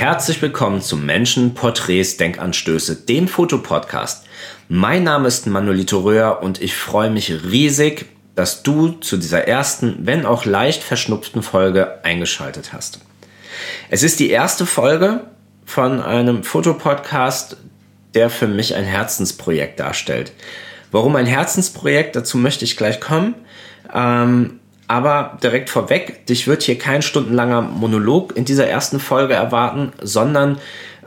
herzlich willkommen zu Menschen, Porträts, Denkanstöße, dem Fotopodcast. Mein Name ist Manolito Röhr und ich freue mich riesig, dass du zu dieser ersten, wenn auch leicht verschnupften Folge eingeschaltet hast. Es ist die erste Folge von einem Fotopodcast, der für mich ein Herzensprojekt darstellt. Warum ein Herzensprojekt? Dazu möchte ich gleich kommen. Ähm, aber direkt vorweg, dich wird hier kein stundenlanger Monolog in dieser ersten Folge erwarten, sondern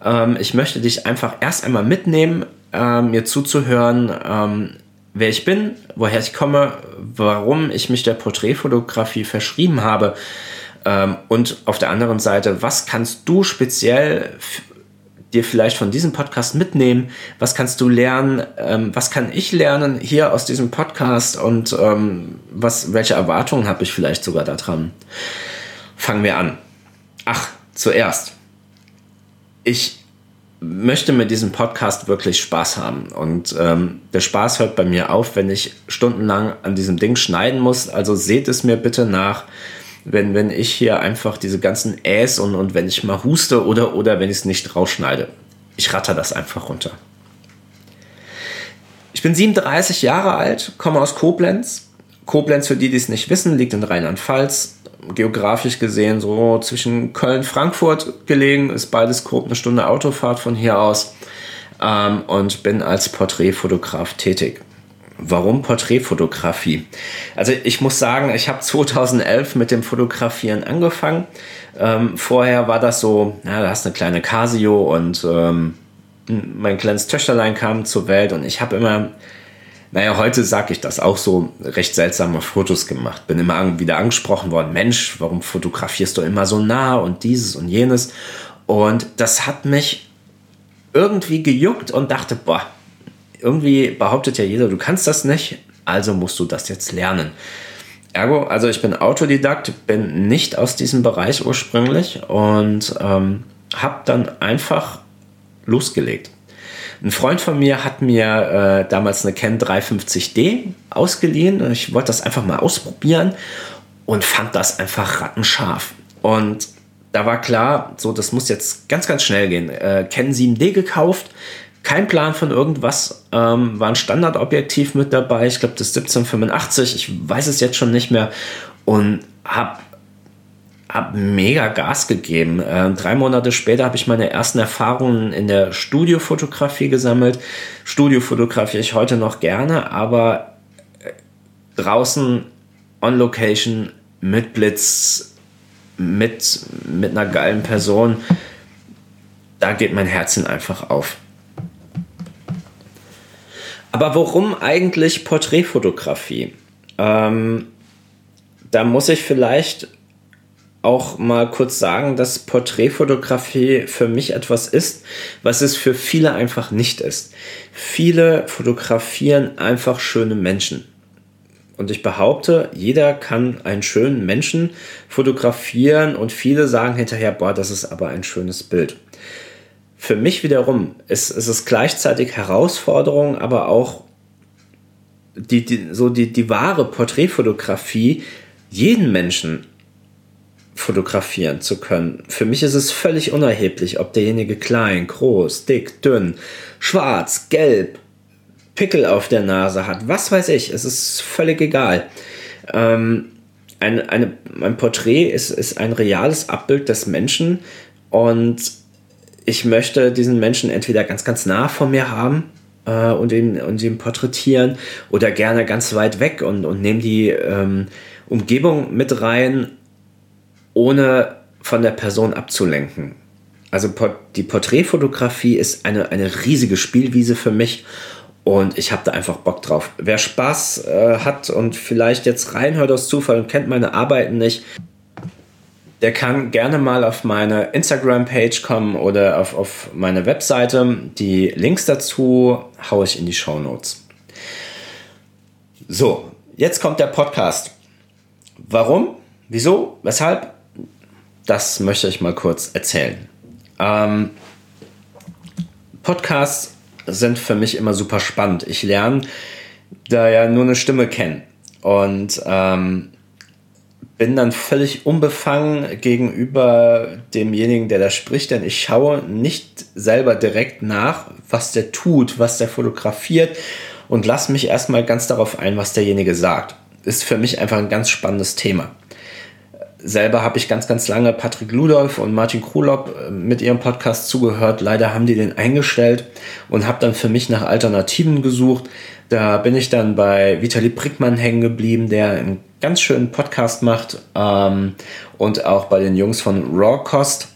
ähm, ich möchte dich einfach erst einmal mitnehmen, äh, mir zuzuhören, ähm, wer ich bin, woher ich komme, warum ich mich der Porträtfotografie verschrieben habe. Ähm, und auf der anderen Seite, was kannst du speziell dir vielleicht von diesem Podcast mitnehmen? Was kannst du lernen? Ähm, was kann ich lernen hier aus diesem Podcast? Und ähm, was, welche Erwartungen habe ich vielleicht sogar daran? Fangen wir an. Ach, zuerst. Ich möchte mit diesem Podcast wirklich Spaß haben. Und ähm, der Spaß hört bei mir auf, wenn ich stundenlang an diesem Ding schneiden muss. Also seht es mir bitte nach wenn, wenn ich hier einfach diese ganzen Äs und, und wenn ich mal huste oder, oder wenn ich es nicht rausschneide. Ich ratter das einfach runter. Ich bin 37 Jahre alt, komme aus Koblenz. Koblenz, für die, die es nicht wissen, liegt in Rheinland-Pfalz. Geografisch gesehen so zwischen Köln und Frankfurt gelegen, ist beides grob eine Stunde Autofahrt von hier aus. Ähm, und bin als Porträtfotograf tätig. Warum Porträtfotografie? Also ich muss sagen, ich habe 2011 mit dem Fotografieren angefangen. Ähm, vorher war das so, na, da hast eine kleine Casio und ähm, mein kleines Töchterlein kam zur Welt und ich habe immer, naja, heute sage ich das auch so, recht seltsame Fotos gemacht. Bin immer wieder angesprochen worden, Mensch, warum fotografierst du immer so nah und dieses und jenes? Und das hat mich irgendwie gejuckt und dachte, boah, irgendwie behauptet ja jeder, du kannst das nicht, also musst du das jetzt lernen. Ergo, also ich bin Autodidakt, bin nicht aus diesem Bereich ursprünglich und ähm, habe dann einfach losgelegt. Ein Freund von mir hat mir äh, damals eine Ken 350D ausgeliehen. Ich wollte das einfach mal ausprobieren und fand das einfach rattenscharf. Und da war klar, so das muss jetzt ganz, ganz schnell gehen. Äh, Ken 7D gekauft, kein Plan von irgendwas, ähm, war ein Standardobjektiv mit dabei, ich glaube das 1785, ich weiß es jetzt schon nicht mehr und habe hab mega Gas gegeben. Äh, drei Monate später habe ich meine ersten Erfahrungen in der Studiofotografie gesammelt. Studio fotografiere ich heute noch gerne, aber äh, draußen on Location mit Blitz, mit, mit einer geilen Person, da geht mein Herzen einfach auf. Aber warum eigentlich Porträtfotografie? Ähm, da muss ich vielleicht auch mal kurz sagen, dass Porträtfotografie für mich etwas ist, was es für viele einfach nicht ist. Viele fotografieren einfach schöne Menschen. Und ich behaupte, jeder kann einen schönen Menschen fotografieren und viele sagen hinterher, boah, das ist aber ein schönes Bild für mich wiederum ist, ist es gleichzeitig Herausforderung, aber auch die, die, so die, die wahre Porträtfotografie, jeden Menschen fotografieren zu können. Für mich ist es völlig unerheblich, ob derjenige klein, groß, dick, dünn, schwarz, gelb, Pickel auf der Nase hat, was weiß ich, es ist völlig egal. Ähm, ein, eine, ein Porträt ist, ist ein reales Abbild des Menschen und ich möchte diesen Menschen entweder ganz, ganz nah vor mir haben äh, und, ihn, und ihn porträtieren oder gerne ganz weit weg und, und nehme die ähm, Umgebung mit rein, ohne von der Person abzulenken. Also die Porträtfotografie ist eine, eine riesige Spielwiese für mich und ich habe da einfach Bock drauf. Wer Spaß äh, hat und vielleicht jetzt reinhört aus Zufall und kennt meine Arbeiten nicht, der kann gerne mal auf meine Instagram-Page kommen oder auf, auf meine Webseite. Die Links dazu haue ich in die Show Notes. So, jetzt kommt der Podcast. Warum? Wieso? Weshalb? Das möchte ich mal kurz erzählen. Ähm, Podcasts sind für mich immer super spannend. Ich lerne da ja nur eine Stimme kennen. Und ähm, bin dann völlig unbefangen gegenüber demjenigen, der da spricht, denn ich schaue nicht selber direkt nach, was der tut, was der fotografiert und lasse mich erstmal ganz darauf ein, was derjenige sagt. Ist für mich einfach ein ganz spannendes Thema. Selber habe ich ganz, ganz lange Patrick Ludolf und Martin Krulop äh, mit ihrem Podcast zugehört. Leider haben die den eingestellt und habe dann für mich nach Alternativen gesucht. Da bin ich dann bei Vitali Brickmann hängen geblieben, der einen ganz schönen Podcast macht ähm, und auch bei den Jungs von Raw Cost.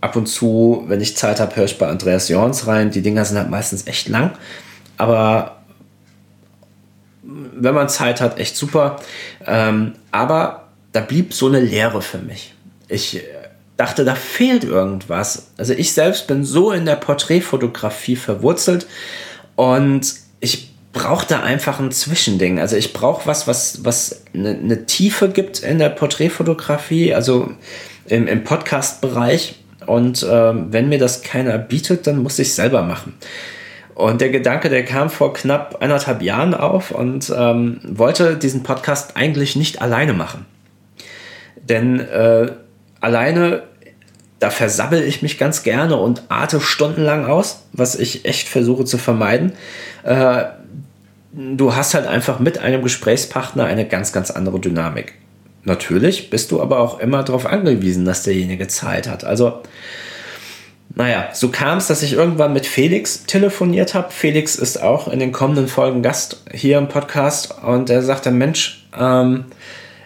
Ab und zu, wenn ich Zeit habe, höre ich bei Andreas Jorns rein. Die Dinger sind halt meistens echt lang, aber wenn man Zeit hat, echt super. Ähm, aber da blieb so eine Leere für mich. Ich äh, dachte, da fehlt irgendwas. Also ich selbst bin so in der Porträtfotografie verwurzelt und ich brauche da einfach ein Zwischending. Also ich brauche was, was, was eine, eine, Tiefe gibt in der Porträtfotografie, also im, im Podcast-Bereich. Und ähm, wenn mir das keiner bietet, dann muss ich selber machen. Und der Gedanke, der kam vor knapp eineinhalb Jahren auf und ähm, wollte diesen Podcast eigentlich nicht alleine machen. Denn äh, alleine, da versabbel ich mich ganz gerne und arte stundenlang aus, was ich echt versuche zu vermeiden. Äh, du hast halt einfach mit einem Gesprächspartner eine ganz, ganz andere Dynamik. Natürlich bist du aber auch immer darauf angewiesen, dass derjenige Zeit hat. Also, naja, so kam es, dass ich irgendwann mit Felix telefoniert habe. Felix ist auch in den kommenden Folgen Gast hier im Podcast und er sagte, Mensch, ähm,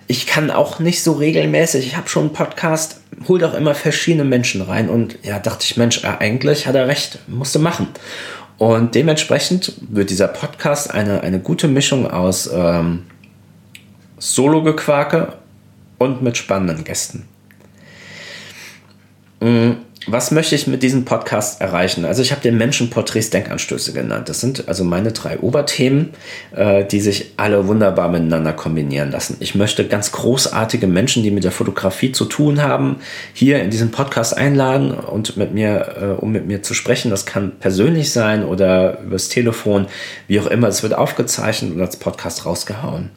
ich kann auch nicht so regelmäßig, ich habe schon einen Podcast, hol doch immer verschiedene Menschen rein und ja, dachte ich, Mensch, eigentlich hat er recht, musste machen. Und dementsprechend wird dieser Podcast eine, eine gute Mischung aus ähm, Solo-Gequake und mit spannenden Gästen. Mhm was möchte ich mit diesem Podcast erreichen? Also ich habe den Menschenporträts Denkanstöße genannt. Das sind also meine drei Oberthemen, äh, die sich alle wunderbar miteinander kombinieren lassen. Ich möchte ganz großartige Menschen, die mit der Fotografie zu tun haben, hier in diesen Podcast einladen und mit mir, äh, um mit mir zu sprechen. Das kann persönlich sein oder übers Telefon, wie auch immer. Es wird aufgezeichnet und als Podcast rausgehauen.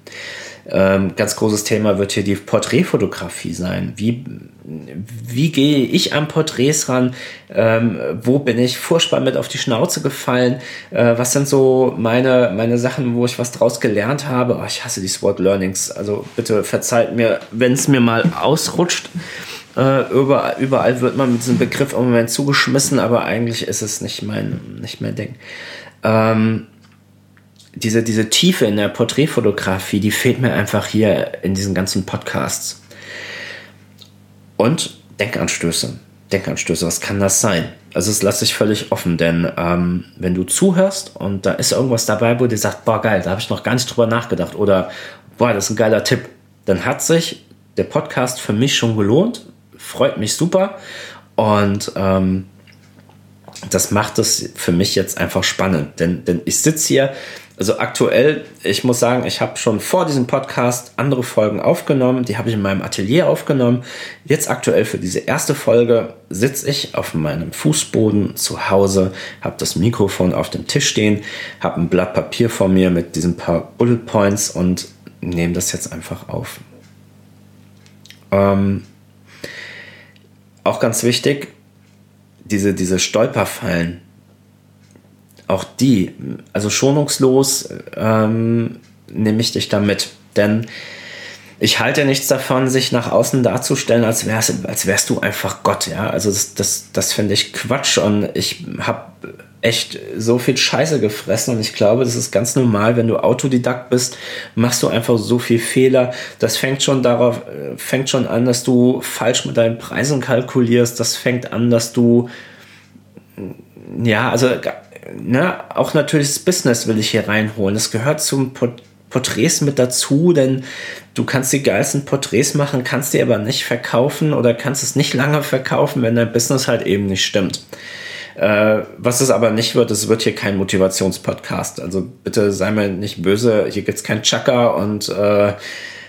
Ähm, ganz großes Thema wird hier die Porträtfotografie sein. Wie, wie gehe ich an Porträts ran? Ähm, wo bin ich furchtbar mit auf die Schnauze gefallen? Äh, was sind so meine, meine Sachen, wo ich was draus gelernt habe? Oh, ich hasse die SWOT Learnings. Also bitte verzeiht mir, wenn es mir mal ausrutscht. Äh, überall, überall wird man mit diesem Begriff im Moment zugeschmissen, aber eigentlich ist es nicht mein, nicht mein Ding. Ähm, diese, diese Tiefe in der Porträtfotografie, die fehlt mir einfach hier in diesen ganzen Podcasts. Und Denkanstöße. Denkanstöße, was kann das sein? Also das lasse ich völlig offen, denn ähm, wenn du zuhörst und da ist irgendwas dabei, wo dir sagt, boah geil, da habe ich noch gar nicht drüber nachgedacht oder boah, das ist ein geiler Tipp, dann hat sich der Podcast für mich schon gelohnt, freut mich super und ähm, das macht es für mich jetzt einfach spannend, denn, denn ich sitze hier also aktuell, ich muss sagen, ich habe schon vor diesem Podcast andere Folgen aufgenommen. Die habe ich in meinem Atelier aufgenommen. Jetzt aktuell für diese erste Folge sitze ich auf meinem Fußboden zu Hause, habe das Mikrofon auf dem Tisch stehen, habe ein Blatt Papier vor mir mit diesen paar Bullet Points und nehme das jetzt einfach auf. Ähm, auch ganz wichtig, diese, diese Stolperfallen, auch die, also schonungslos ähm, nehme ich dich da mit. Denn ich halte nichts davon, sich nach außen darzustellen, als wärst, als wärst du einfach Gott, ja. Also das, das, das finde ich Quatsch und ich habe echt so viel Scheiße gefressen und ich glaube, das ist ganz normal, wenn du Autodidakt bist, machst du einfach so viel Fehler. Das fängt schon darauf, fängt schon an, dass du falsch mit deinen Preisen kalkulierst. Das fängt an, dass du ja, also ne, auch natürlich das Business will ich hier reinholen. Das gehört zum Porträts mit dazu, denn du kannst die geilsten Porträts machen, kannst die aber nicht verkaufen oder kannst es nicht lange verkaufen, wenn dein Business halt eben nicht stimmt. Äh, was es aber nicht wird, es wird hier kein Motivationspodcast. Also bitte sei mir nicht böse, hier gibt es kein Chaka und äh,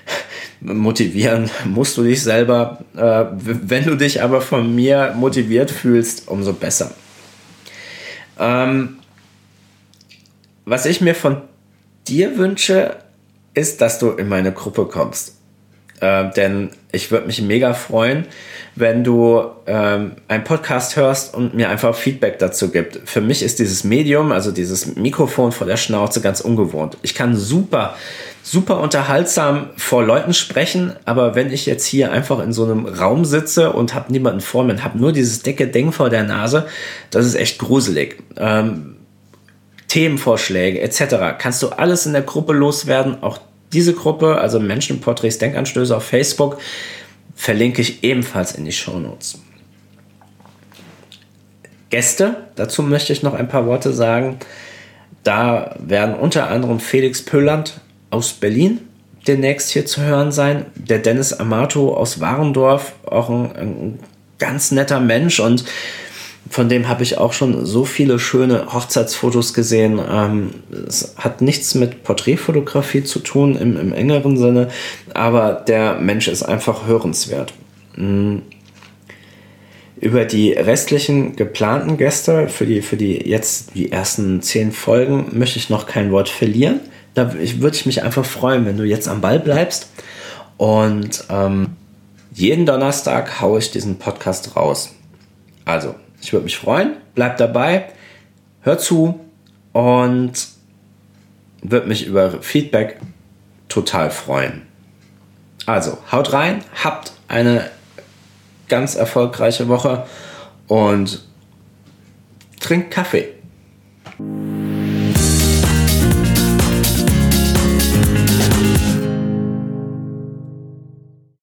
motivieren musst du dich selber. Äh, wenn du dich aber von mir motiviert fühlst, umso besser. Ähm, was ich mir von dir wünsche, ist, dass du in meine Gruppe kommst. Äh, denn ich würde mich mega freuen, wenn du ähm, einen Podcast hörst und mir einfach Feedback dazu gibt. Für mich ist dieses Medium, also dieses Mikrofon vor der Schnauze, ganz ungewohnt. Ich kann super, super unterhaltsam vor Leuten sprechen, aber wenn ich jetzt hier einfach in so einem Raum sitze und habe niemanden vor mir und habe nur dieses dicke Ding vor der Nase, das ist echt gruselig. Ähm, Themenvorschläge etc. Kannst du alles in der Gruppe loswerden, auch diese Gruppe, also Menschenporträts, Denkanstöße auf Facebook, verlinke ich ebenfalls in die Shownotes. Gäste, dazu möchte ich noch ein paar Worte sagen. Da werden unter anderem Felix Pölland aus Berlin demnächst hier zu hören sein, der Dennis Amato aus Warendorf, auch ein, ein ganz netter Mensch und von dem habe ich auch schon so viele schöne Hochzeitsfotos gesehen. Ähm, es hat nichts mit Porträtfotografie zu tun im, im, engeren Sinne, aber der Mensch ist einfach hörenswert. Mhm. Über die restlichen geplanten Gäste für die, für die jetzt die ersten zehn Folgen möchte ich noch kein Wort verlieren. Da würde ich mich einfach freuen, wenn du jetzt am Ball bleibst. Und ähm, jeden Donnerstag haue ich diesen Podcast raus. Also, ich würde mich freuen. Bleibt dabei, hört zu und würde mich über Feedback total freuen. Also, haut rein, habt eine ganz erfolgreiche Woche und trinkt Kaffee.